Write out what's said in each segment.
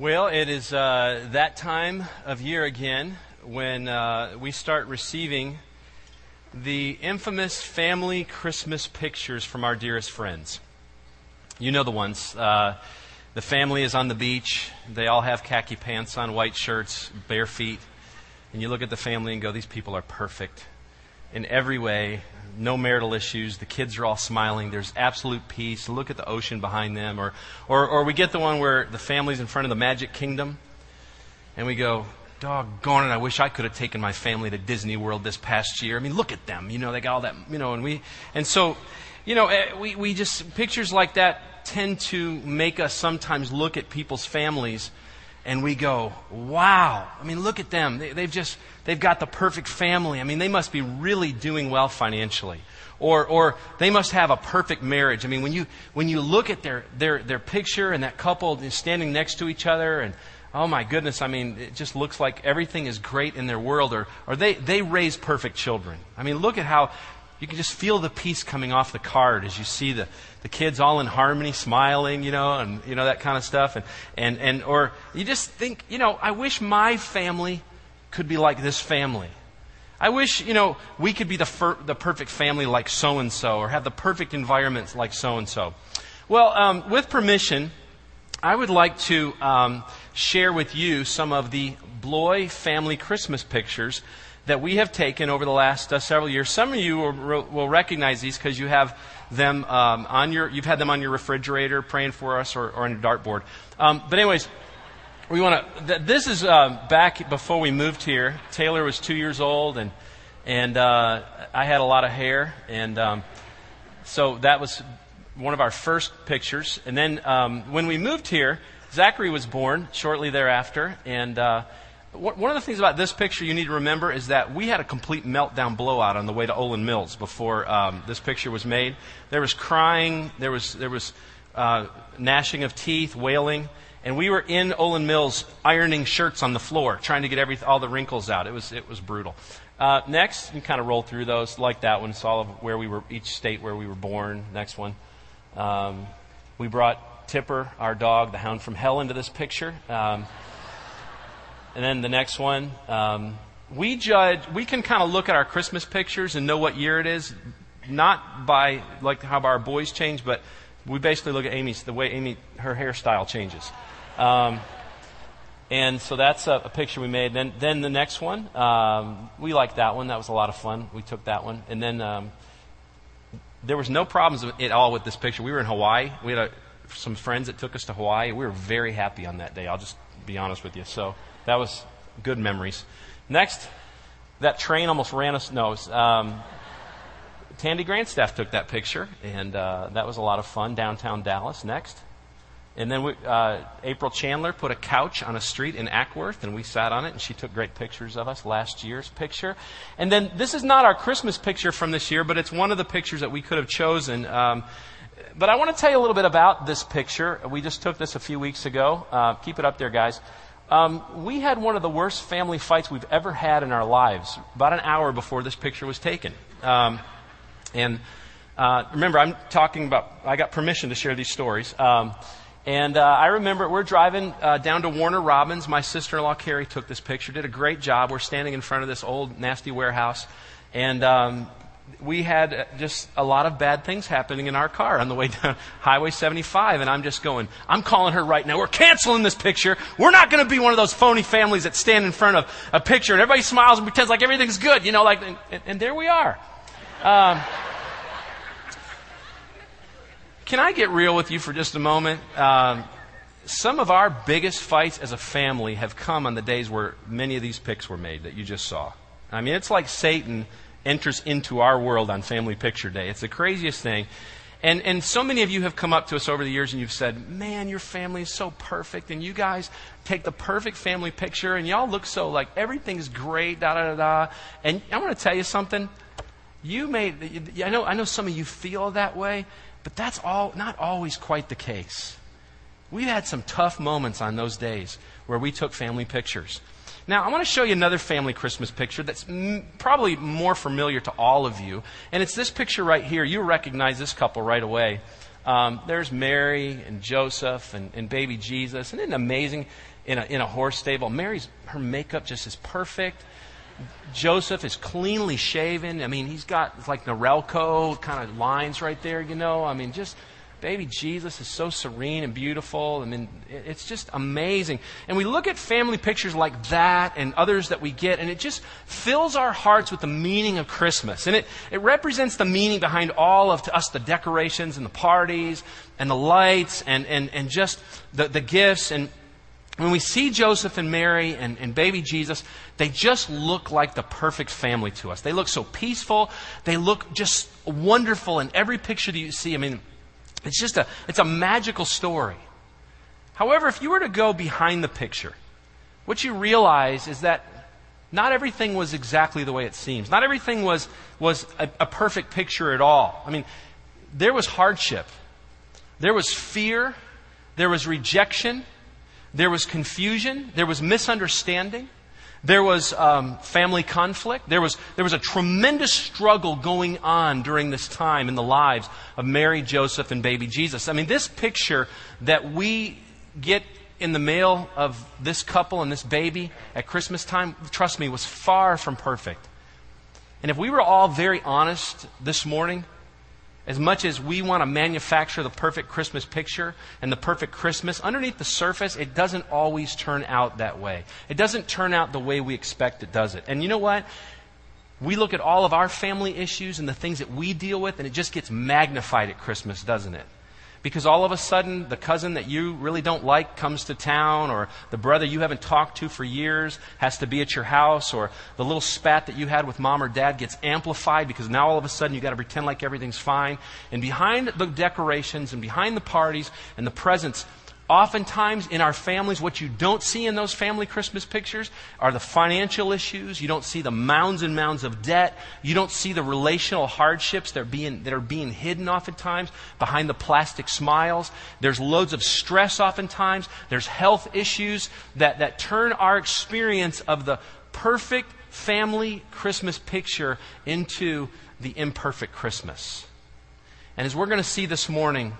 Well, it is uh, that time of year again when uh, we start receiving the infamous family Christmas pictures from our dearest friends. You know the ones. Uh, the family is on the beach. They all have khaki pants on, white shirts, bare feet. And you look at the family and go, these people are perfect in every way no marital issues. The kids are all smiling. There's absolute peace. Look at the ocean behind them. Or, or, or we get the one where the family's in front of the Magic Kingdom, and we go, doggone it, I wish I could have taken my family to Disney World this past year. I mean, look at them. You know, they got all that, you know, and we, and so, you know, eh, we, we just, pictures like that tend to make us sometimes look at people's families and we go, wow. I mean, look at them. They, have just, they've got the perfect family. I mean, they must be really doing well financially. Or, or they must have a perfect marriage. I mean, when you, when you look at their, their, their picture and that couple standing next to each other and, oh my goodness, I mean, it just looks like everything is great in their world. Or, or they, they raise perfect children. I mean, look at how you can just feel the peace coming off the card as you see the, the kids all in harmony, smiling, you know, and, you know, that kind of stuff. And, and, and, or you just think, you know, I wish my family could be like this family. I wish, you know, we could be the, fir- the perfect family like so and so, or have the perfect environment like so and so. Well, um, with permission, I would like to um, share with you some of the Bloy family Christmas pictures that we have taken over the last uh, several years. Some of you will, will recognize these because you have them um, on your, you've had them on your refrigerator praying for us or, or on your dartboard. Um, but anyways, we want to. Th- this is uh, back before we moved here. Taylor was two years old, and and uh, I had a lot of hair, and um, so that was one of our first pictures. And then um, when we moved here, Zachary was born shortly thereafter, and uh, one of the things about this picture you need to remember is that we had a complete meltdown blowout on the way to Olan Mills before um, this picture was made. There was crying, there was, there was uh, gnashing of teeth, wailing, and we were in Olan Mills ironing shirts on the floor, trying to get every, all the wrinkles out. It was, it was brutal. Uh, next, you kind of roll through those like that one. It's all of where we were, each state where we were born. Next one. Um, we brought Tipper, our dog, the hound from hell, into this picture. Um, and then the next one. Um, we judge, we can kind of look at our Christmas pictures and know what year it is, not by like how our boys change, but we basically look at Amy's, the way Amy, her hairstyle changes. Um, and so that's a, a, picture we made. Then, then the next one, um, we liked that one. That was a lot of fun. We took that one. And then um, there was no problems at all with this picture. We were in Hawaii. We had a, some friends that took us to Hawaii. We were very happy on that day. I'll just be honest with you. So that was good memories. Next, that train almost ran us. No, um, Tandy Grandstaff took that picture, and uh, that was a lot of fun. Downtown Dallas. Next. And then we, uh, April Chandler put a couch on a street in Acworth, and we sat on it, and she took great pictures of us. Last year's picture. And then this is not our Christmas picture from this year, but it's one of the pictures that we could have chosen. Um, but I want to tell you a little bit about this picture. We just took this a few weeks ago. Uh, keep it up there, guys. Um, we had one of the worst family fights we've ever had in our lives about an hour before this picture was taken. Um, and uh, remember, I'm talking about, I got permission to share these stories. Um, and uh, I remember we're driving uh, down to Warner Robins. My sister in law, Carrie, took this picture, did a great job. We're standing in front of this old, nasty warehouse. And um, we had just a lot of bad things happening in our car on the way down Highway 75. And I'm just going, I'm calling her right now. We're canceling this picture. We're not going to be one of those phony families that stand in front of a picture and everybody smiles and pretends like everything's good, you know, like, and, and there we are. Um, can I get real with you for just a moment? Um, some of our biggest fights as a family have come on the days where many of these pics were made that you just saw. I mean, it's like Satan enters into our world on Family Picture Day. It's the craziest thing. And, and so many of you have come up to us over the years and you've said, man, your family is so perfect. And you guys take the perfect family picture and y'all look so like everything's great, da da da da. And I want to tell you something. You may, I know, I know some of you feel that way, but that's all, not always quite the case. We've had some tough moments on those days where we took family pictures. Now, I want to show you another family Christmas picture that's m- probably more familiar to all of you. And it's this picture right here. You recognize this couple right away. Um, there's Mary and Joseph and, and baby Jesus. Isn't it amazing in a, in a horse stable? Mary's, her makeup just is perfect. Joseph is cleanly shaven. I mean, he's got like Norelco kind of lines right there, you know. I mean, just baby Jesus is so serene and beautiful. I mean, it's just amazing. And we look at family pictures like that and others that we get, and it just fills our hearts with the meaning of Christmas. And it, it represents the meaning behind all of to us the decorations and the parties and the lights and, and, and just the, the gifts. And when we see Joseph and Mary and, and baby Jesus, they just look like the perfect family to us. They look so peaceful. They look just wonderful in every picture that you see. I mean, it's just a, it's a magical story. However, if you were to go behind the picture, what you realize is that not everything was exactly the way it seems. Not everything was, was a, a perfect picture at all. I mean, there was hardship. There was fear. There was rejection. There was confusion. There was misunderstanding. There was um, family conflict. There was, there was a tremendous struggle going on during this time in the lives of Mary, Joseph, and baby Jesus. I mean, this picture that we get in the mail of this couple and this baby at Christmas time, trust me, was far from perfect. And if we were all very honest this morning, as much as we want to manufacture the perfect Christmas picture and the perfect Christmas, underneath the surface, it doesn't always turn out that way. It doesn't turn out the way we expect it, does it? And you know what? We look at all of our family issues and the things that we deal with, and it just gets magnified at Christmas, doesn't it? Because all of a sudden the cousin that you really don't like comes to town, or the brother you haven't talked to for years has to be at your house, or the little spat that you had with mom or dad gets amplified because now all of a sudden you've got to pretend like everything's fine. And behind the decorations and behind the parties and the presents, Oftentimes in our families, what you don't see in those family Christmas pictures are the financial issues. You don't see the mounds and mounds of debt. You don't see the relational hardships that are being, that are being hidden oftentimes behind the plastic smiles. There's loads of stress oftentimes. There's health issues that, that turn our experience of the perfect family Christmas picture into the imperfect Christmas. And as we're going to see this morning,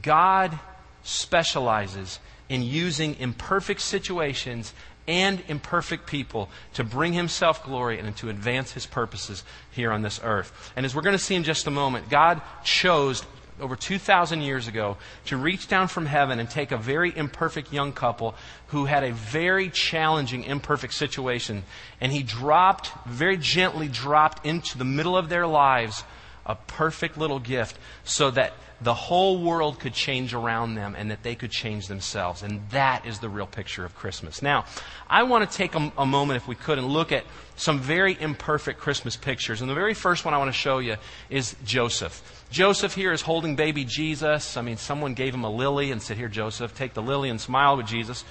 God specializes in using imperfect situations and imperfect people to bring himself glory and to advance his purposes here on this earth. And as we're going to see in just a moment, God chose over 2,000 years ago to reach down from heaven and take a very imperfect young couple who had a very challenging, imperfect situation. And he dropped, very gently dropped into the middle of their lives a perfect little gift so that the whole world could change around them and that they could change themselves. And that is the real picture of Christmas. Now, I want to take a, a, moment, if we could, and look at some very imperfect Christmas pictures. And the very first one I want to show you is Joseph. Joseph here is holding baby Jesus. I mean, someone gave him a lily and said, Here, Joseph, take the lily and smile with Jesus.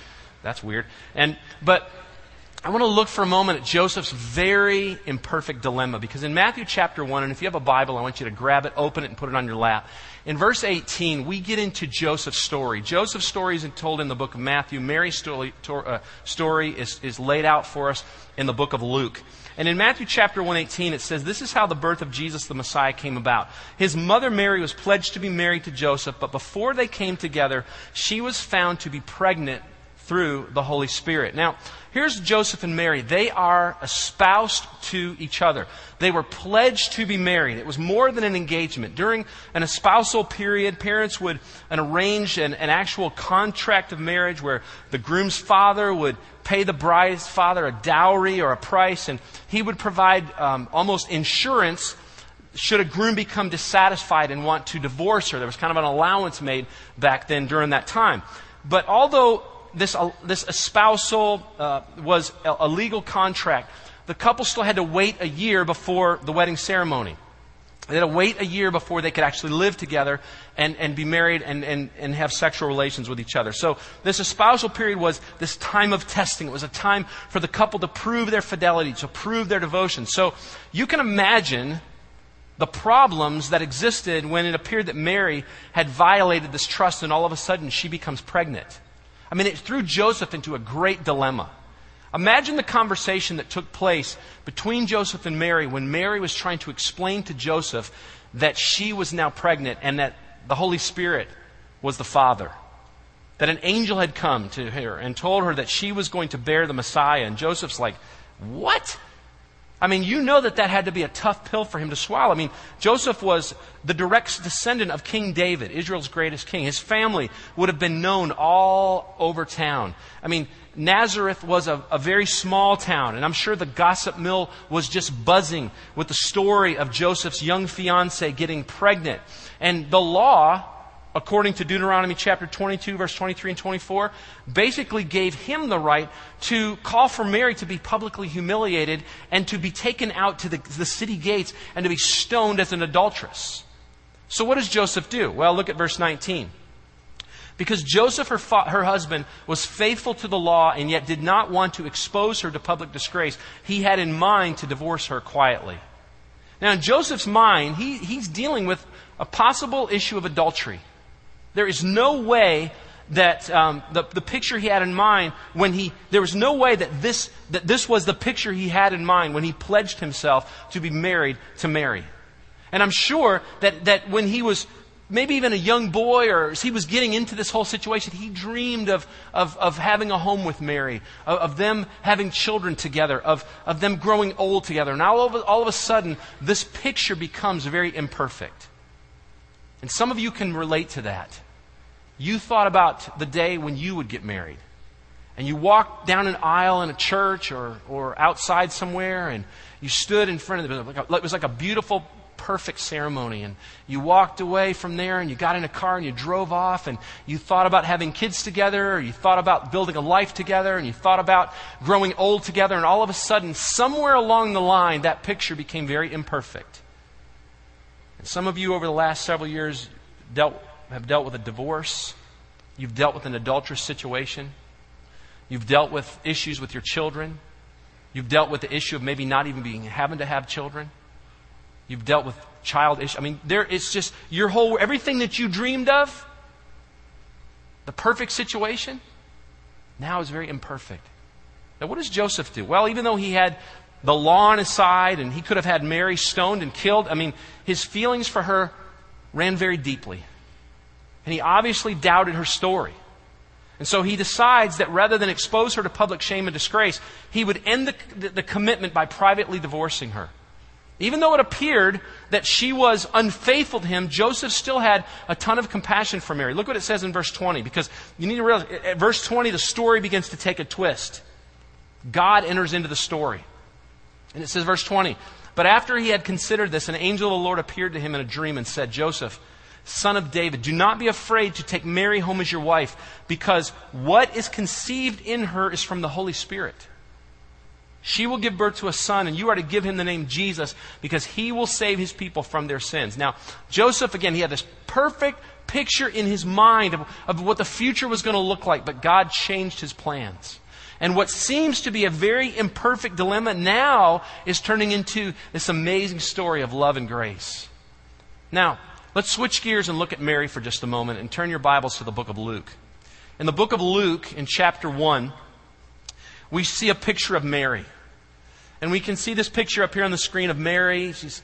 That's weird. And, but I want to look for a moment at Joseph's very imperfect dilemma because in Matthew chapter 1, and if you have a Bible, I want you to grab it, open it, and put it on your lap. In verse 18, we get into Joseph's story. Joseph's story isn't told in the book of Matthew. Mary's story, uh, story is, is laid out for us in the book of Luke. And in Matthew chapter 118, it says, This is how the birth of Jesus the Messiah came about. His mother Mary was pledged to be married to Joseph, but before they came together, she was found to be pregnant through the Holy Spirit. Now, here's Joseph and Mary. They are espoused to each other. They were pledged to be married. It was more than an engagement. During an espousal period, parents would arrange an, an actual contract of marriage where the groom's father would pay the bride's father a dowry or a price, and he would provide um, almost insurance should a groom become dissatisfied and want to divorce her. There was kind of an allowance made back then during that time. But although this, uh, this espousal uh, was a, a legal contract, the couple still had to wait a year before the wedding ceremony. They had to wait a year before they could actually live together and, and be married and, and, and have sexual relations with each other. So this espousal period was this time of testing. It was a time for the couple to prove their fidelity, to prove their devotion. So you can imagine the problems that existed when it appeared that Mary had violated this trust and all of a sudden she becomes pregnant. I mean, it threw Joseph into a great dilemma. Imagine the conversation that took place between Joseph and Mary when Mary was trying to explain to Joseph that she was now pregnant and that the Holy Spirit was the Father. That an angel had come to her and told her that she was going to bear the Messiah. And Joseph's like, What? I mean, you know that that had to be a tough pill for him to swallow. I mean, Joseph was the direct descendant of King David, Israel's greatest king. His family would have been known all over town. I mean, Nazareth was a, a, very small town, and I'm sure the gossip mill was just buzzing with the story of Joseph's young fiancee getting pregnant. And the law, according to Deuteronomy chapter 22, verse 23 and 24, basically gave him the right to call for Mary to be publicly humiliated and to be taken out to the, the city gates and to be stoned as an adulteress. So, what does Joseph do? Well, look at verse 19. Because Joseph, her, fa- her husband, was faithful to the law and yet did not want to expose her to public disgrace, he had in mind to divorce her quietly. Now, in Joseph's mind, he, he's dealing with a possible issue of adultery. There is no way that um, the, the picture he had in mind when he, there was no way that this, that this was the picture he had in mind when he pledged himself to be married to Mary. And I'm sure that, that when he was maybe even a young boy or he was getting into this whole situation, he dreamed of, of, of having a home with Mary, of, of, them having children together, of, of them growing old together. And all of, all of a sudden, this picture becomes very imperfect. And some of you can relate to that. You thought about the day when you would get married. And you walked down an aisle in a church or, or outside somewhere, and you stood in front of it. It was like a beautiful perfect ceremony. And you walked away from there and you got in a car and you drove off and you thought about having kids together or you thought about building a life together and you thought about growing old together. And all of a sudden, somewhere along the line, that picture became very imperfect. And some of you over the last several years dealt, have dealt with a divorce. You've dealt with an adulterous situation. You've dealt with issues with your children. You've dealt with the issue of maybe not even being having to have children. You've dealt with child issues. I mean, there it's just your whole everything that you dreamed of, the perfect situation, now is very imperfect. Now, what does Joseph do? Well, even though he had the law on his side and he could have had Mary stoned and killed, I mean, his feelings for her ran very deeply. And he obviously doubted her story. And so he decides that rather than expose her to public shame and disgrace, he would end the, the, the commitment by privately divorcing her. Even though it appeared that she was unfaithful to him, Joseph still had a ton of compassion for Mary. Look what it says in verse 20, because you need to realize, at verse 20, the story begins to take a twist. God enters into the story. And it says, verse 20, But after he had considered this, an angel of the Lord appeared to him in a dream and said, Joseph, son of David, do not be afraid to take Mary home as your wife, because what is conceived in her is from the Holy Spirit. She will give birth to a son, and you are to give him the name Jesus because he will save his people from their sins. Now, Joseph, again, he had this perfect picture in his mind of, of what the future was going to look like, but God changed his plans. And what seems to be a very imperfect dilemma now is turning into this amazing story of love and grace. Now, let's switch gears and look at Mary for just a moment and turn your Bibles to the book of Luke. In the book of Luke, in chapter 1, we see a picture of Mary. And we can see this picture up here on the screen of Mary. She's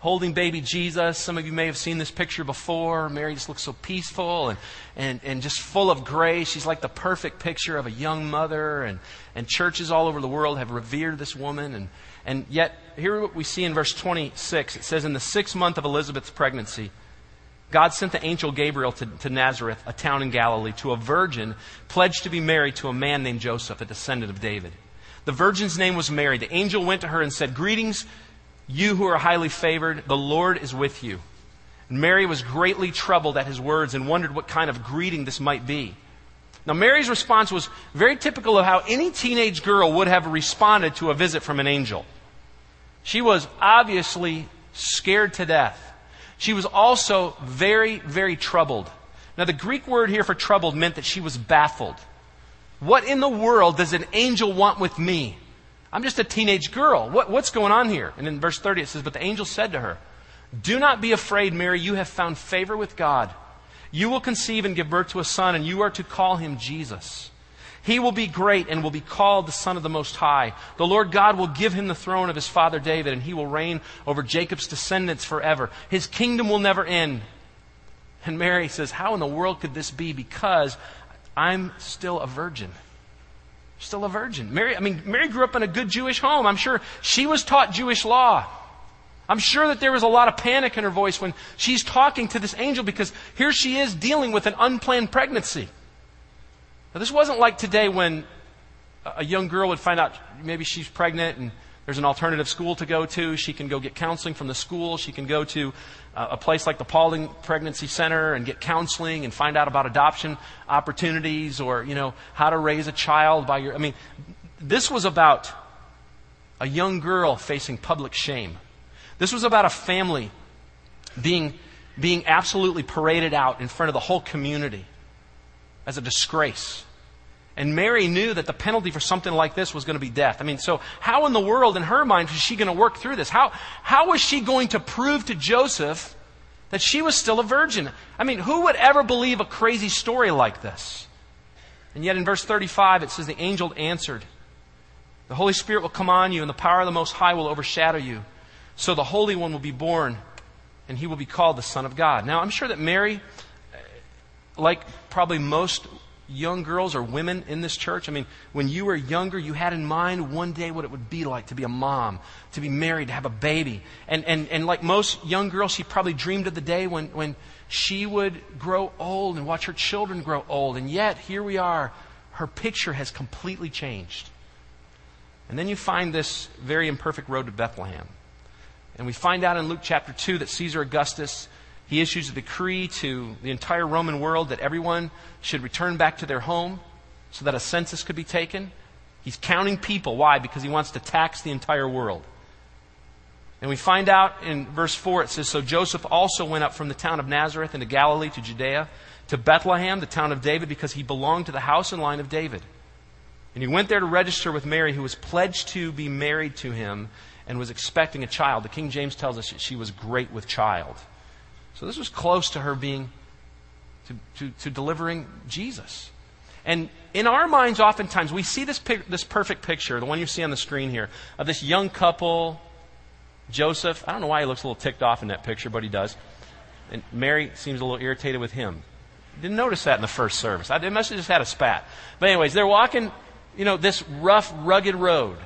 holding baby Jesus. Some of you may have seen this picture before. Mary just looks so peaceful and, and, and just full of grace. She's like the perfect picture of a young mother. And, and churches all over the world have revered this woman. And, and yet, here what we see in verse 26 it says, In the sixth month of Elizabeth's pregnancy, God sent the angel Gabriel to, to, Nazareth, a town in Galilee, to a virgin pledged to be married to a man named Joseph, a descendant of David. The virgin's name was Mary. The angel went to her and said, Greetings, you who are highly favored. The Lord is with you. And Mary was greatly troubled at his words and wondered what kind of greeting this might be. Now, Mary's response was very typical of how any teenage girl would have responded to a visit from an angel. She was obviously scared to death. She was also very, very troubled. Now, the Greek word here for troubled meant that she was baffled. What in the world does an angel want with me? I'm just a teenage girl. What, what's going on here? And in verse 30 it says, But the angel said to her, Do not be afraid, Mary. You have found favor with God. You will conceive and give birth to a son, and you are to call him Jesus. He will be great and will be called the Son of the Most High. The Lord God will give him the throne of his father David, and he will reign over Jacob's descendants forever. His kingdom will never end And Mary says, How in the world could this be? Because I'm still a virgin. Still a virgin. Mary, I mean, Mary grew up in a good Jewish home. I'm sure she was taught Jewish law. I'm sure that there was a lot of panic in her voice when she's talking to this angel because here she is dealing with an unplanned pregnancy. Now, this wasn't like today when a young girl would find out maybe she's pregnant and there's an alternative school to go to. She can go get counseling from the school. She can go to uh, a place like the Paulding Pregnancy Center and get counseling and find out about adoption opportunities or, you know, how to raise a child by your. I mean, this was about a young girl facing public shame. This was about a family being, being absolutely paraded out in front of the whole community as a disgrace. And Mary knew that the penalty for something like this was going to be death. I mean, so how in the world, in her mind, is she going to work through this? How, how was she going to prove to Joseph that she was still a virgin? I mean, who would ever believe a crazy story like this? And yet in verse 35, it says, The angel answered, The Holy Spirit will come on you, and the power of the Most High will overshadow you. So the Holy One will be born, and he will be called the Son of God. Now, I'm sure that Mary, like probably most young girls or women in this church? I mean, when you were younger, you had in mind one day what it would be like to be a mom, to be married, to have a baby. And, and, and like most young girls, she probably dreamed of the day when, when she would grow old and watch her children grow old. And yet, here we are. Her picture has completely changed. And then you find this very imperfect road to Bethlehem. And we find out in Luke chapter 2 that Caesar Augustus he issues a decree to the entire Roman world that everyone should return back to their home so that a census could be taken. He's counting people. Why? Because he wants to tax the entire world. And we find out in verse 4 it says So Joseph also went up from the town of Nazareth into Galilee to Judea, to Bethlehem, the town of David, because he belonged to the house and line of David. And he went there to register with Mary, who was pledged to be married to him and was expecting a child. The King James tells us that she was great with child. So this was close to her being, to, to, to delivering Jesus. And in our minds, oftentimes, we see this, this perfect picture, the one you see on the screen here, of this young couple, Joseph. I don't know why he looks a little ticked off in that picture, but he does. And Mary seems a little irritated with him. Didn't notice that in the first service. I must have just had a spat. But, anyways, they're walking, you know, this rough, rugged road.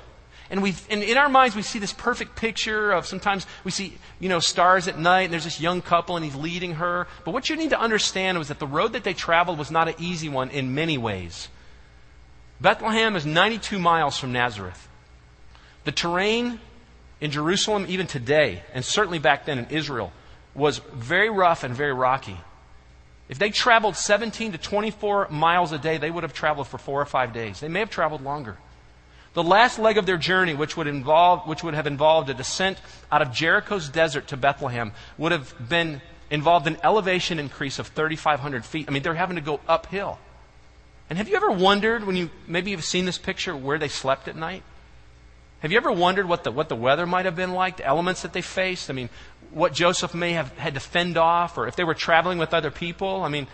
And, we, and in our minds, we see this perfect picture of sometimes we see, you know, stars at night, and there's this young couple, and he's leading her. But what you need to understand was that the road that they traveled was not an easy one in many ways. Bethlehem is 92 miles from Nazareth. The terrain in Jerusalem, even today, and certainly back then in Israel, was very rough and very rocky. If they traveled 17 to 24 miles a day, they would have traveled for four or five days. They may have traveled longer. The last leg of their journey, which would, involve, which would have involved a descent out of Jericho's desert to Bethlehem, would have been involved an elevation increase of 3,500 feet. I mean, they're having to go uphill. And have you ever wondered, when you maybe you've seen this picture, where they slept at night? Have you ever wondered what the, what the weather might have been like, the elements that they faced? I mean, what Joseph may have had to fend off, or if they were traveling with other people? I mean,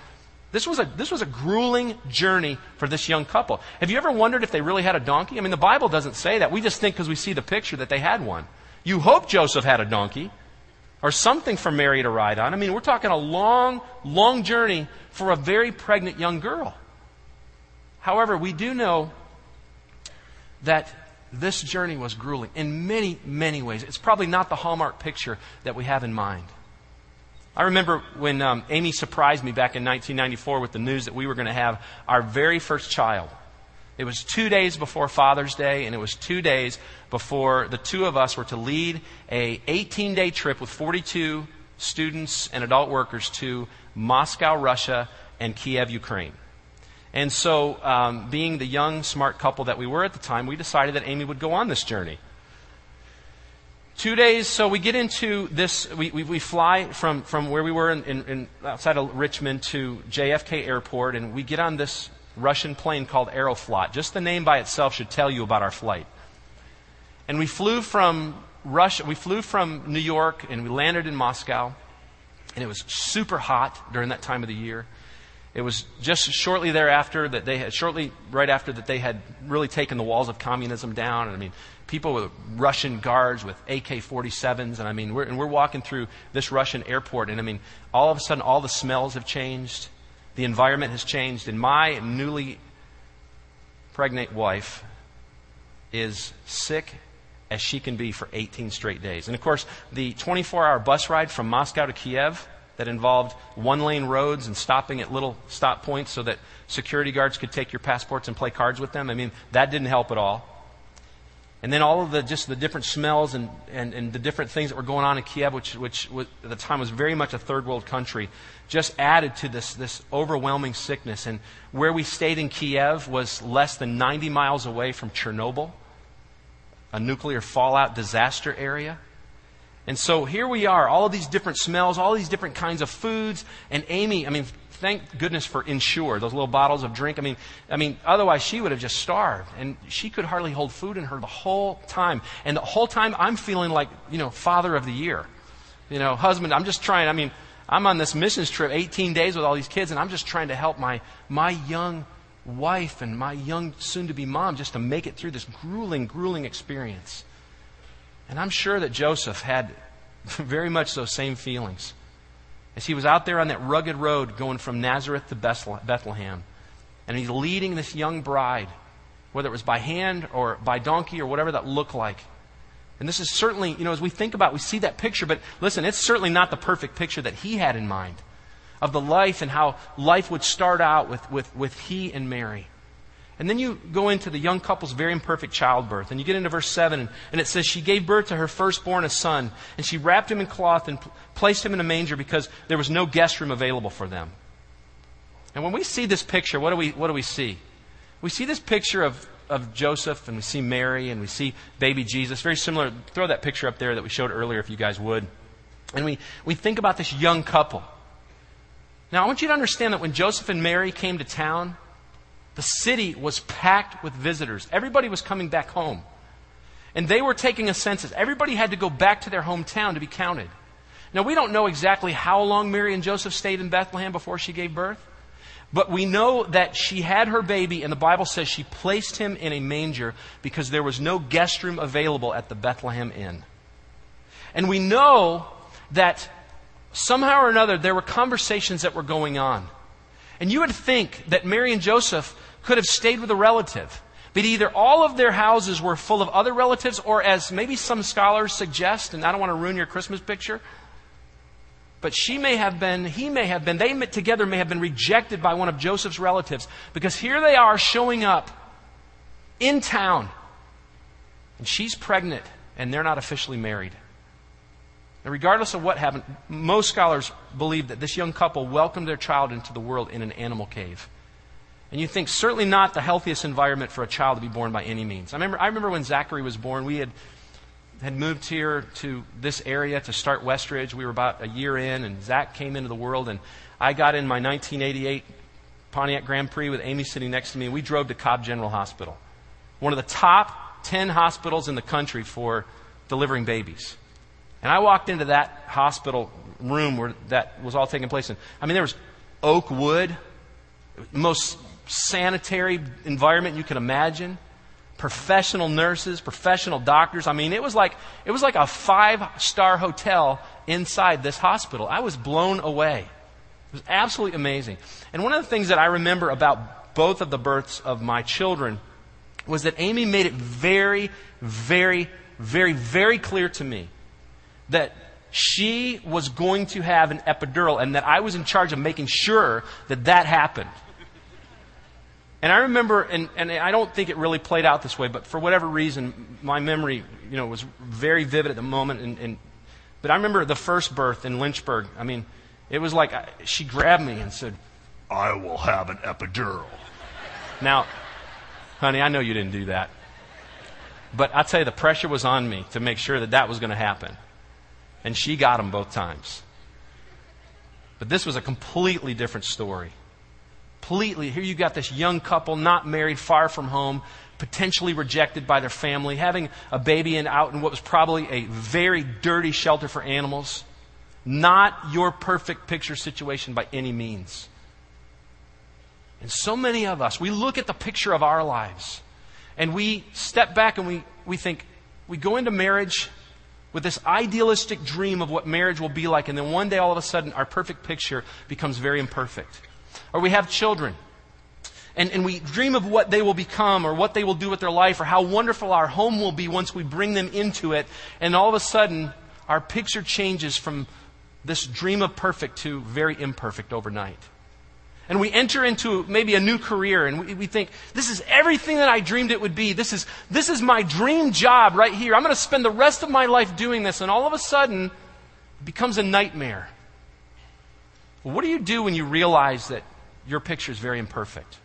this was, a, this was a grueling journey for this young couple. Have you ever wondered if they really had a donkey? I mean, the Bible doesn't say that. We just think because we see the picture that they had one. You hope Joseph had a donkey or something for Mary to ride on. I mean, we're talking a long, long journey for a very pregnant young girl. However, we do know that this journey was grueling in many, many ways. It's probably not the hallmark picture that we have in mind. I remember when um, Amy surprised me back in 1994 with the news that we were going to have our very first child. It was two days before Father's Day, and it was two days before the two of us were to lead a 18-day trip with 42 students and adult workers to Moscow, Russia, and Kiev, Ukraine. And so, um, being the young, smart couple that we were at the time, we decided that Amy would go on this journey. Two days, so we get into this, we, we, we fly from, from where we were in, in, in, outside of Richmond to JFK Airport, and we get on this Russian plane called Aeroflot. Just the name by itself should tell you about our flight. And we flew from Russia, we flew from New York, and we landed in Moscow, and it was super hot during that time of the year. It was just shortly thereafter that they had, shortly right after that they had really taken the walls of communism down. And I mean, people with Russian guards with AK 47s. And I mean, we're, and we're walking through this Russian airport. And I mean, all of a sudden, all the smells have changed. The environment has changed. And my newly pregnant wife is sick as she can be for 18 straight days. And of course, the 24 hour bus ride from Moscow to Kiev that involved one lane roads and stopping at little stop points so that security guards could take your passports and play cards with them. I mean, that didn't help at all. And then all of the just the different smells and, and, and the different things that were going on in Kiev, which, which was, at the time was very much a third world country, just added to this, this overwhelming sickness. And where we stayed in Kiev was less than 90 miles away from Chernobyl, a nuclear fallout disaster area. And so here we are, all of these different smells, all these different kinds of foods. And Amy, I mean, thank goodness for Ensure, those little bottles of drink. I mean, I mean, otherwise she would have just starved. And she could hardly hold food in her the whole time. And the whole time I'm feeling like, you know, father of the year. You know, husband, I'm just trying, I mean, I'm on this missions trip, 18 days with all these kids, and I'm just trying to help my, my young wife and my young soon to be mom just to make it through this grueling, grueling experience. And I'm sure that Joseph had very much those same feelings as he was out there on that rugged road going from Nazareth to Bethlehem. And he's leading this young bride, whether it was by hand or by donkey or whatever that looked like. And this is certainly, you know, as we think about, we see that picture, but listen, it's certainly not the perfect picture that he had in mind of the life and how life would start out with, with, with he and Mary. And then you go into the young couple's very imperfect childbirth. And you get into verse 7, and, it says, She gave birth to her firstborn, a son, and she wrapped him in cloth and placed him in a manger because there was no guest room available for them. And when we see this picture, what do we, what do we see? We see this picture of, of Joseph, and we see Mary, and we see baby Jesus. Very similar. Throw that picture up there that we showed earlier, if you guys would. And we, we think about this young couple. Now, I want you to understand that when Joseph and Mary came to town, the city was packed with visitors. Everybody was coming back home. And they were taking a census. Everybody had to go back to their hometown to be counted. Now, we don't know exactly how long Mary and Joseph stayed in Bethlehem before she gave birth, but we know that she had her baby, and the Bible says she placed him in a manger because there was no guest room available at the Bethlehem Inn. And we know that somehow or another there were conversations that were going on. And you would think that Mary and Joseph could have stayed with a relative. But either all of their houses were full of other relatives, or as maybe some scholars suggest, and I don't want to ruin your Christmas picture, but she may have been, he may have been, they together may have been rejected by one of Joseph's relatives because here they are showing up in town, and she's pregnant, and they're not officially married. And regardless of what happened, most scholars believe that this young couple welcomed their child into the world in an animal cave. And you think certainly not the healthiest environment for a child to be born by any means. I remember, I remember when Zachary was born, we had, had moved here to this area to start Westridge. We were about a year in, and Zach came into the world, and I got in my 1988 Pontiac Grand Prix with Amy sitting next to me, and we drove to Cobb General Hospital, one of the top 10 hospitals in the country for delivering babies. And I walked into that hospital room where that was all taking place. And I mean, there was oak wood, most sanitary environment you can imagine, professional nurses, professional doctors. I mean, it was like it was like a five-star hotel inside this hospital. I was blown away. It was absolutely amazing. And one of the things that I remember about both of the births of my children was that Amy made it very, very, very, very clear to me that she was going to have an epidural and that I was in charge of making sure that that happened. And I remember, and, and I don't think it really played out this way, but for whatever reason, my memory, you know, was very vivid at the moment. And, and but I remember the first birth in Lynchburg. I mean, it was like I, she grabbed me and said, "I will have an epidural." Now, honey, I know you didn't do that, but I tell you, the pressure was on me to make sure that that was going to happen. And she got them both times. But this was a completely different story. Completely. Here you got this young couple, not married, far from home, potentially rejected by their family, having a baby and out in what was probably a very dirty shelter for animals. Not your perfect picture situation by any means. And so many of us, we look at the picture of our lives and we step back and we, we think, we go into marriage with this idealistic dream of what marriage will be like, and then one day all of a sudden our perfect picture becomes very imperfect. Or we have children and, and we dream of what they will become or what they will do with their life or how wonderful our home will be once we bring them into it. And all of a sudden, our picture changes from this dream of perfect to very imperfect overnight. And we enter into maybe a new career and we, we, think, this is everything that I dreamed it would be. This is, this is my dream job right here. I'm going to spend the rest of my life doing this. And all of a sudden, it becomes a nightmare. What do you do when you realize that your picture is very imperfect?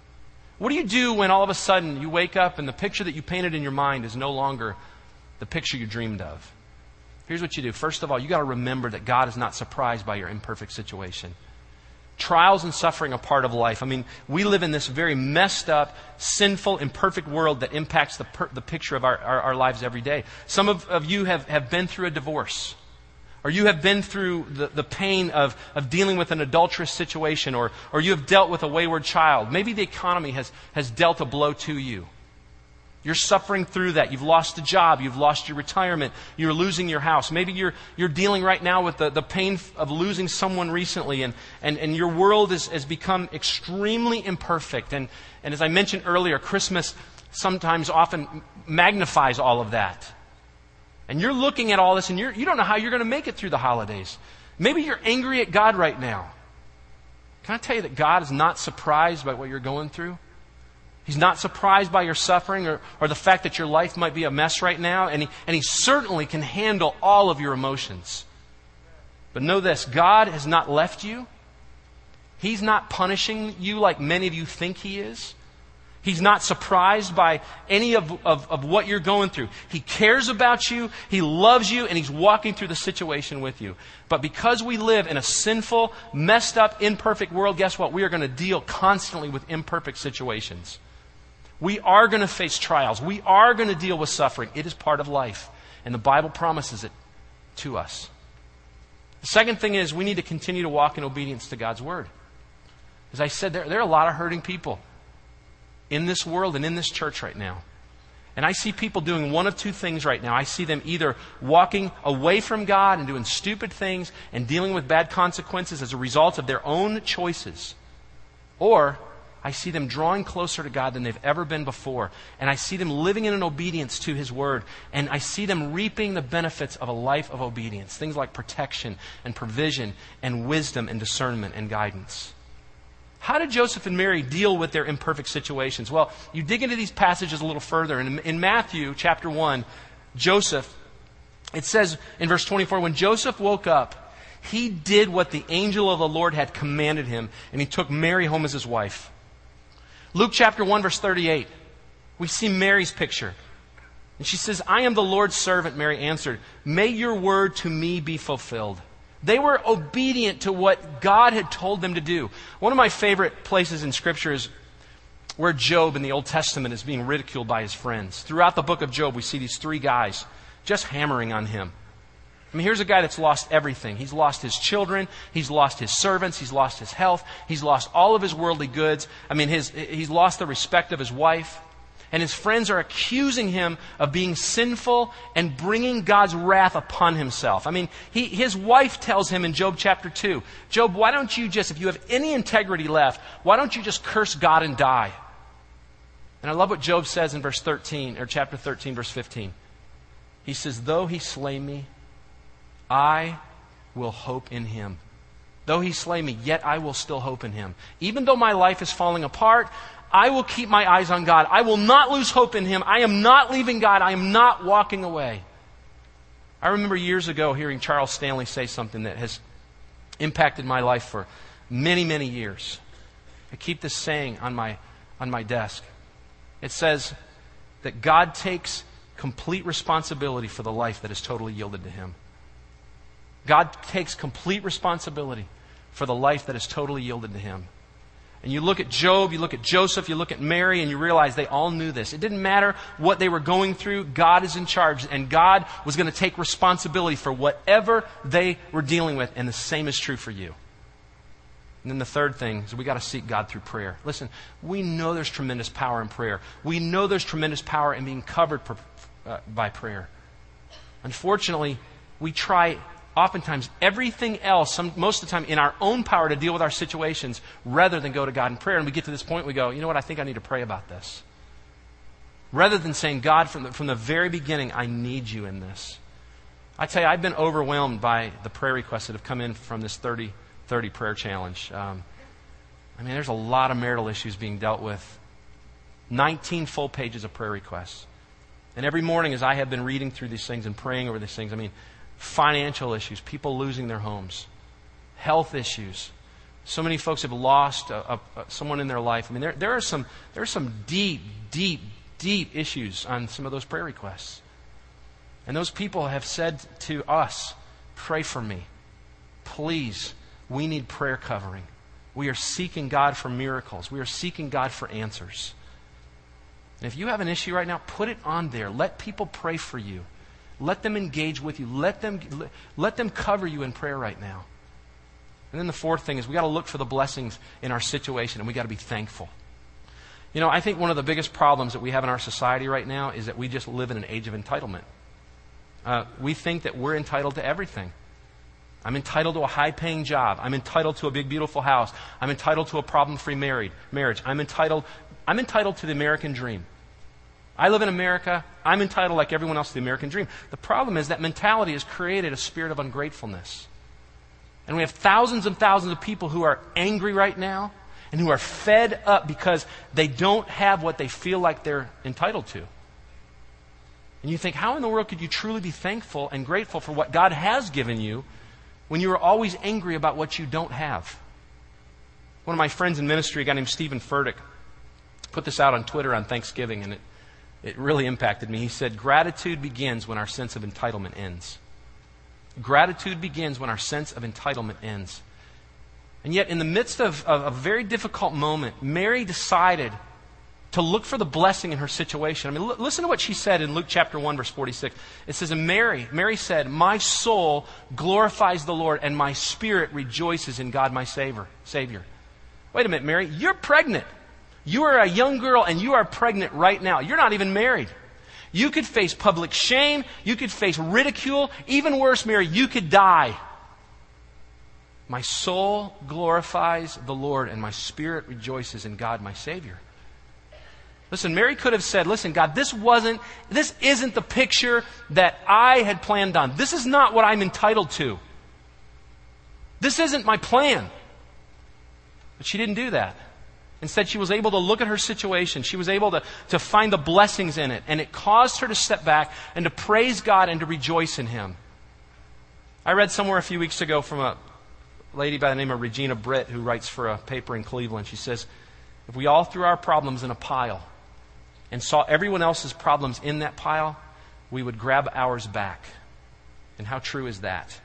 What do you do when all of a sudden you wake up and the picture that you painted in your mind is no longer the picture you dreamed of? Here's what you do. First of all, you got to remember that God is not surprised by your imperfect situation. Trials and suffering are part of life. I mean, we live in this very messed up, sinful, imperfect world that impacts the, per- the picture of our, our, our, lives every day. Some of, of you have, have been through a divorce or you have been through the, the pain of, of dealing with an adulterous situation, or, or you have dealt with a wayward child. Maybe the economy has, has dealt a blow to you. You're suffering through that. You've lost a job. You've lost your retirement. You're losing your house. Maybe you're, you're dealing right now with the, the pain of losing someone recently, and, and, and your world is, has become extremely imperfect. And, and as I mentioned earlier, Christmas sometimes often magnifies all of that. And you're looking at all this and you're, you don't know how you're going to make it through the holidays. Maybe you're angry at God right now. Can I tell you that God is not surprised by what you're going through? He's not surprised by your suffering or, or the fact that your life might be a mess right now, and he, and he certainly can handle all of your emotions. But know this God has not left you. He's not punishing you like many of you think He is. He's not surprised by any of, of, of, what you're going through. He cares about you, He loves you, and He's walking through the situation with you. But because we live in a sinful, messed up, imperfect world, guess what? We are going to deal constantly with imperfect situations. We are going to face trials. We are going to deal with suffering. It is part of life. And the Bible promises it to us. The second thing is we need to continue to walk in obedience to God's Word. As I said, there, there are a lot of hurting people in this world and in this church right now. And I see people doing one of two things right now. I see them either walking away from God and doing stupid things and dealing with bad consequences as a result of their own choices. Or I see them drawing closer to God than they've ever been before. And I see them living in an obedience to His Word. And I see them reaping the benefits of a life of obedience. Things like protection and provision and wisdom and discernment and guidance. How did Joseph and Mary deal with their imperfect situations? Well, you dig into these passages a little further. And in Matthew chapter 1, Joseph, it says in verse 24, when Joseph woke up, he did what the angel of the Lord had commanded him, and he took Mary home as his wife. Luke chapter 1, verse 38, we see Mary's picture. And she says, I am the Lord's servant, Mary answered. May your word to me be fulfilled. They were obedient to what God had told them to do. One of my favorite places in Scripture is where Job in the Old Testament is being ridiculed by his friends. Throughout the book of Job, we see these three guys just hammering on him. I mean, here's a guy that's lost everything. He's lost his children. He's lost his servants. He's lost his health. He's lost all of his worldly goods. I mean, his, he's lost the respect of his wife and his friends are accusing him of being sinful and bringing God's wrath upon himself. I mean, he, his wife tells him in Job chapter 2, Job, why don't you just, if you have any integrity left, why don't you just curse God and die? And I love what Job says in verse 13, or chapter 13, verse 15. He says, Though he slay me, I will hope in him. Though he slay me, yet I will still hope in him. Even though my life is falling apart, I will keep my eyes on God. I will not lose hope in Him. I am not leaving God. I am not walking away. I remember years ago hearing Charles Stanley say something that has impacted my life for many, many years. I keep this saying on my, on my desk. It says that God takes complete responsibility for the life that is totally yielded to Him. God takes complete responsibility for the life that is totally yielded to Him. And you look at Job, you look at Joseph, you look at Mary, and you realize they all knew this. It didn't matter what they were going through, God is in charge, and God was going to take responsibility for whatever they were dealing with, and the same is true for you. And then the third thing is we got to seek God through prayer. Listen, we know there's tremendous power in prayer. We know there's tremendous power in being covered per, uh, by prayer. Unfortunately, we try oftentimes everything else, some, most of the time, in our own power to deal with our situations rather than go to God in prayer. And we get to this point, we go, you know what, I think I need to pray about this. Rather than saying, God, from the, from the very beginning, I need you in this. I tell you, I've been overwhelmed by the prayer requests that have come in from this 30 30 prayer challenge. Um, I mean, there's a lot of marital issues being dealt with. 19 full pages of prayer requests. And every morning, as I have been reading through these things and praying over these things, I mean, financial issues, people losing their homes, health issues. So many folks have lost a, a, a, someone in their life. I mean, there, there, are some, there are some deep, deep, deep issues on some of those prayer requests. And those people have said to us, Pray for me. Please we need prayer covering. We are seeking God for miracles. We are seeking God for answers. And if you have an issue right now, put it on there. Let people pray for you. Let them engage with you. Let them, let them cover you in prayer right now. And then the fourth thing is we got to look for the blessings in our situation and we got to be thankful. You know, I think one of the biggest problems that we have in our society right now is that we just live in an age of entitlement. Uh, we think that we're entitled to everything. I'm entitled to a high paying job. I'm entitled to a big, beautiful house. I'm entitled to a problem free married marriage. I'm entitled, I'm entitled to the American dream. I live in America. I'm entitled, like everyone else, to the American dream. The problem is that mentality has created a spirit of ungratefulness. And we have thousands and thousands of people who are angry right now and who are fed up because they don't have what they feel like they're entitled to. And you think, how in the world could you truly be thankful and grateful for what God has given you when you are always angry about what you don't have. One of my friends in ministry, a guy named Steven Furtick, put this out on Twitter on Thanksgiving, and it, it really impacted me. He said, Gratitude begins when our sense of entitlement ends. Gratitude begins when our sense of entitlement ends. And yet, in the midst of, of a very difficult moment, Mary decided to look for the blessing in her situation. I mean, l- listen to what she said in Luke chapter 1, verse 46. It says, And Mary, Mary said, My soul glorifies the Lord, and my spirit rejoices in God my Savior. Savior. Wait a minute, Mary, you're pregnant. You are a young girl, and you are pregnant right now. You're not even married. You could face public shame. You could face ridicule. Even worse, Mary, you could die. My soul glorifies the Lord, and my spirit rejoices in God my Savior. Listen, Mary could have said, listen, God, this wasn't, this isn't the picture that I had planned on. This is not what I'm entitled to. This isn't my plan. But she didn't do that. Instead, she was able to look at her situation. She was able to, to find the blessings in it. And it caused her to step back and to praise God and to rejoice in Him. I read somewhere a few weeks ago from a lady by the name of Regina Brett who writes for a paper in Cleveland. She says, If we all threw our problems in a pile, and saw everyone else's problems in that pile, we would grab ours back. And how true is that?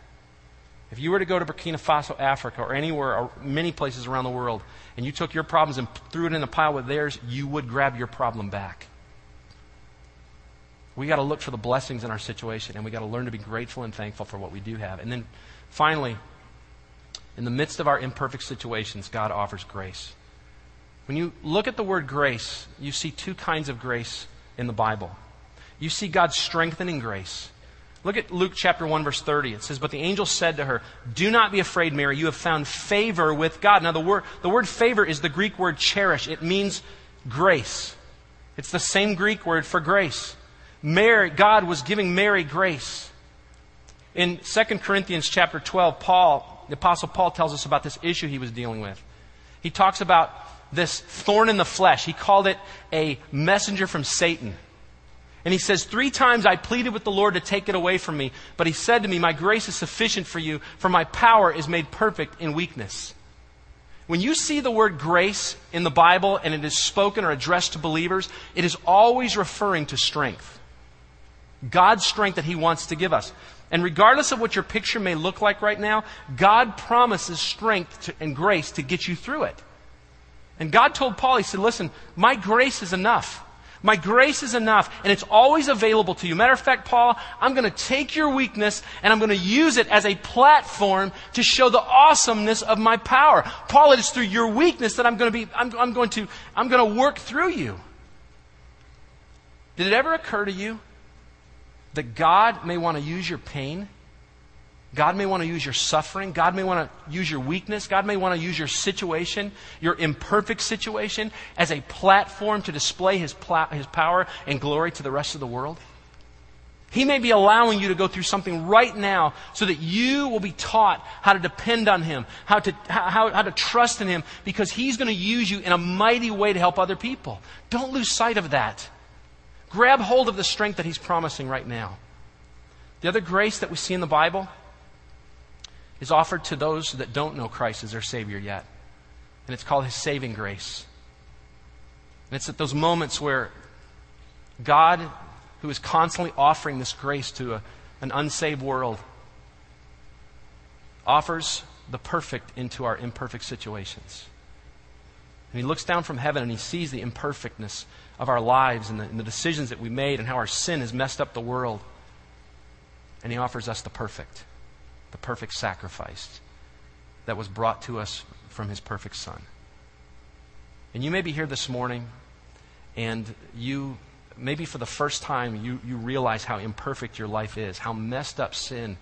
If you were to go to Burkina Faso, Africa, or anywhere, or many places around the world, and you took your problems and threw it in a pile with theirs, you would grab your problem back. We got to look for the blessings in our situation, and we got to learn to be grateful and thankful for what we do have. And then finally, in the midst of our imperfect situations, God offers grace. When you look at the word grace, you see two kinds of grace in the Bible. You see God's strengthening grace. Look at Luke chapter 1 verse 30. It says, But the angel said to her, Do not be afraid, Mary. You have found favor with God. Now the word, the word favor is the Greek word charis. It means grace. It's the same Greek word for grace. Mary, God was giving Mary grace. In 2 Corinthians chapter 12, Paul, the apostle Paul tells us about this issue he was dealing with. He talks about this thorn in the flesh. He called it a messenger from Satan. And he says, Three times I pleaded with the Lord to take it away from me, but he said to me, My grace is sufficient for you, for my power is made perfect in weakness. When you see the word grace in the Bible and it is spoken or addressed to believers, it is always referring to strength. God's strength that He wants to give us. And regardless of what your picture may look like right now, God promises strength to, and grace to get you through it. And God told Paul, He said, Listen, my grace is enough. My grace is enough, and it's always available to you. Matter of fact, Paul, I'm going to take your weakness and I'm going to use it as a platform to show the awesomeness of my power. Paul, it is through your weakness that I'm going to be, I'm, I'm going to, I'm going to work through you. Did it ever occur to you that God may want to use your pain God may want to use your suffering. God may want to use your weakness. God may want to use your situation, your imperfect situation, as a platform to display his, pla- his power and glory to the rest of the world. He may be allowing you to go through something right now so that you will be taught how to depend on Him, how to, how, how to trust in Him, because He's going to use you in a mighty way to help other people. Don't lose sight of that. Grab hold of the strength that He's promising right now. The other grace that we see in the Bible is offered to those that don't know Christ as their Savior yet. And it's called His saving grace. And it's at those moments where God, who is constantly offering this grace to a, an unsaved world, offers the perfect into our imperfect situations. And He looks down from heaven and He sees the imperfectness of our lives and the, and the decisions that we made and how our sin has messed up the world. And He offers us the perfect the perfect sacrifice that was brought to us from his perfect Son. And you may be here this morning and you, maybe for the first time, you, you realize how imperfect your life is, how messed up sin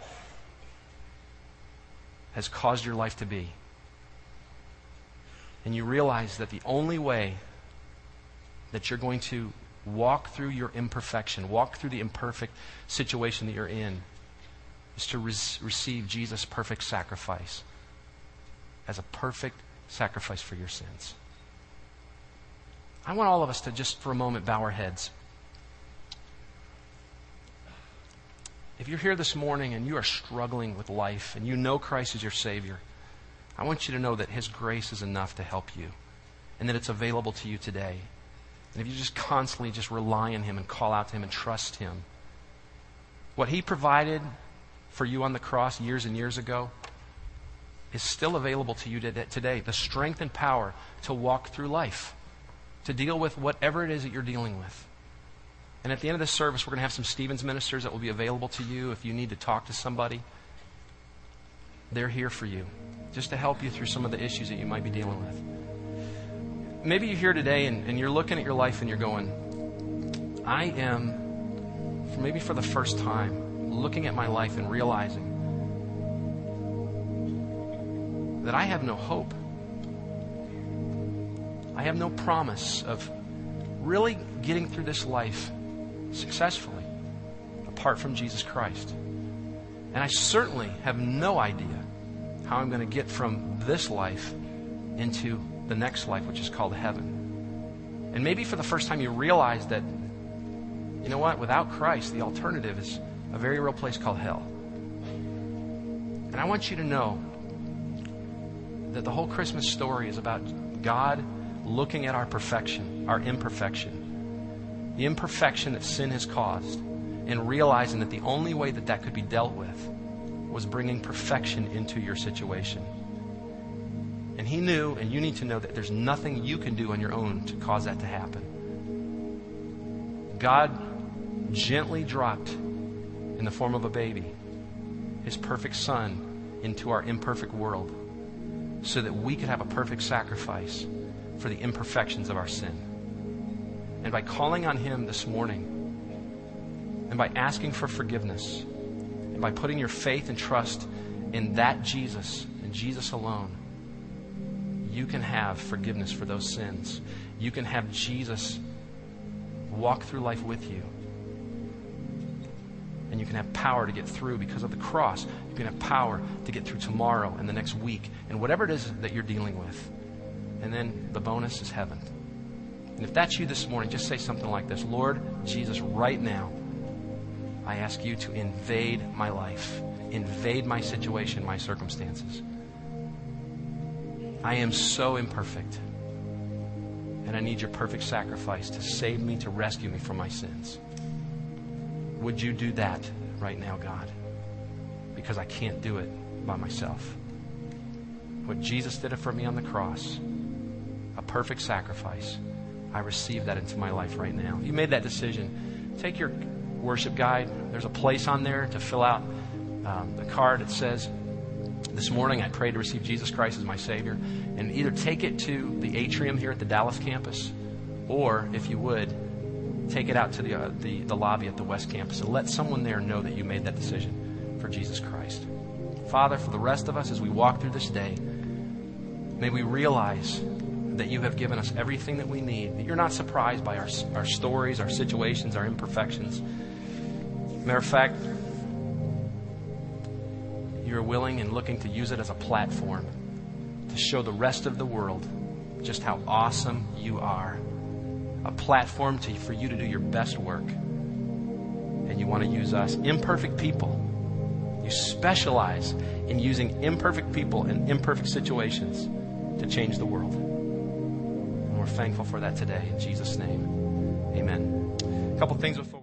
has caused your life to be. And you realize that the only way that you're going to walk through your imperfection, walk through the imperfect situation that you're in, is to re- receive Jesus' perfect sacrifice as a perfect sacrifice for your sins. I want all of us to just for a moment bow our heads. If you're here this morning and you are struggling with life and you know Christ is your Savior, I want you to know that His grace is enough to help you and that it's available to you today. And if you just constantly just rely on Him and call out to Him and trust Him, what He provided for you on the cross years and years ago is still available to you today. The strength and power to walk through life, to deal with whatever it is that you're dealing with. And at the end of this service, we're going to have some Stevens ministers that will be available to you if you need to talk to somebody. They're here for you, just to help you through some of the issues that you might be dealing with. Maybe you're here today and, and you're looking at your life and you're going, I am, maybe for the first time, looking at my life and realizing that I have no hope. I have no promise of really getting through this life successfully apart from Jesus Christ. And I certainly have no idea how I'm going to get from this life into the next life, which is called heaven. And maybe for the first time you realize that, you know what, without Christ, the alternative is a very real place called hell. And I want you to know that the whole Christmas story is about God looking at our perfection, our imperfection, the imperfection that sin has caused, and realizing that the only way that that could be dealt with was bringing perfection into your situation. And He knew, and you need to know that there's nothing you can do on your own to cause that to happen. God gently dropped in the form of a baby, his perfect son, into our imperfect world so that we could have a perfect sacrifice for the imperfections of our sin. And by calling on him this morning, and by asking for forgiveness, and by putting your faith and trust in that Jesus and Jesus alone, you can have forgiveness for those sins. You can have Jesus walk through life with you you can have power to get through because of the cross. You can have power to get through tomorrow and the next week and whatever it is that you're dealing with. And then the bonus is heaven. And if that's you this morning, just say something like this Lord Jesus, right now, I ask you to invade my life, invade my situation, my circumstances. I am so imperfect. And I need your perfect sacrifice to save me, to rescue me from my sins. Would you do that right now, God? Because I can't do it by myself. What Jesus did for me on the cross, a perfect sacrifice, I receive that into my life right now. You made that decision, take your worship guide. There's a place on there to fill out um, the card It says, This morning I prayed to receive Jesus Christ as my Savior. And either take it to the atrium here at the Dallas campus, or if you would, take it out to the, uh, the, the lobby at the West campus and let someone there know that you made that decision for Jesus Christ. Father, for the rest of us as we walk through this day, may we realize that you have given us everything that we need, that you're not surprised by our, our stories, our situations, our imperfections. Matter of fact, you're willing and looking to use it as a platform to show the rest of the world just how awesome you are. A platform to, for you to do your best work. And you want to use us, imperfect people. You specialize in using imperfect people in imperfect situations to change the world. And we're thankful for that today. In Jesus' name, amen. A couple things before.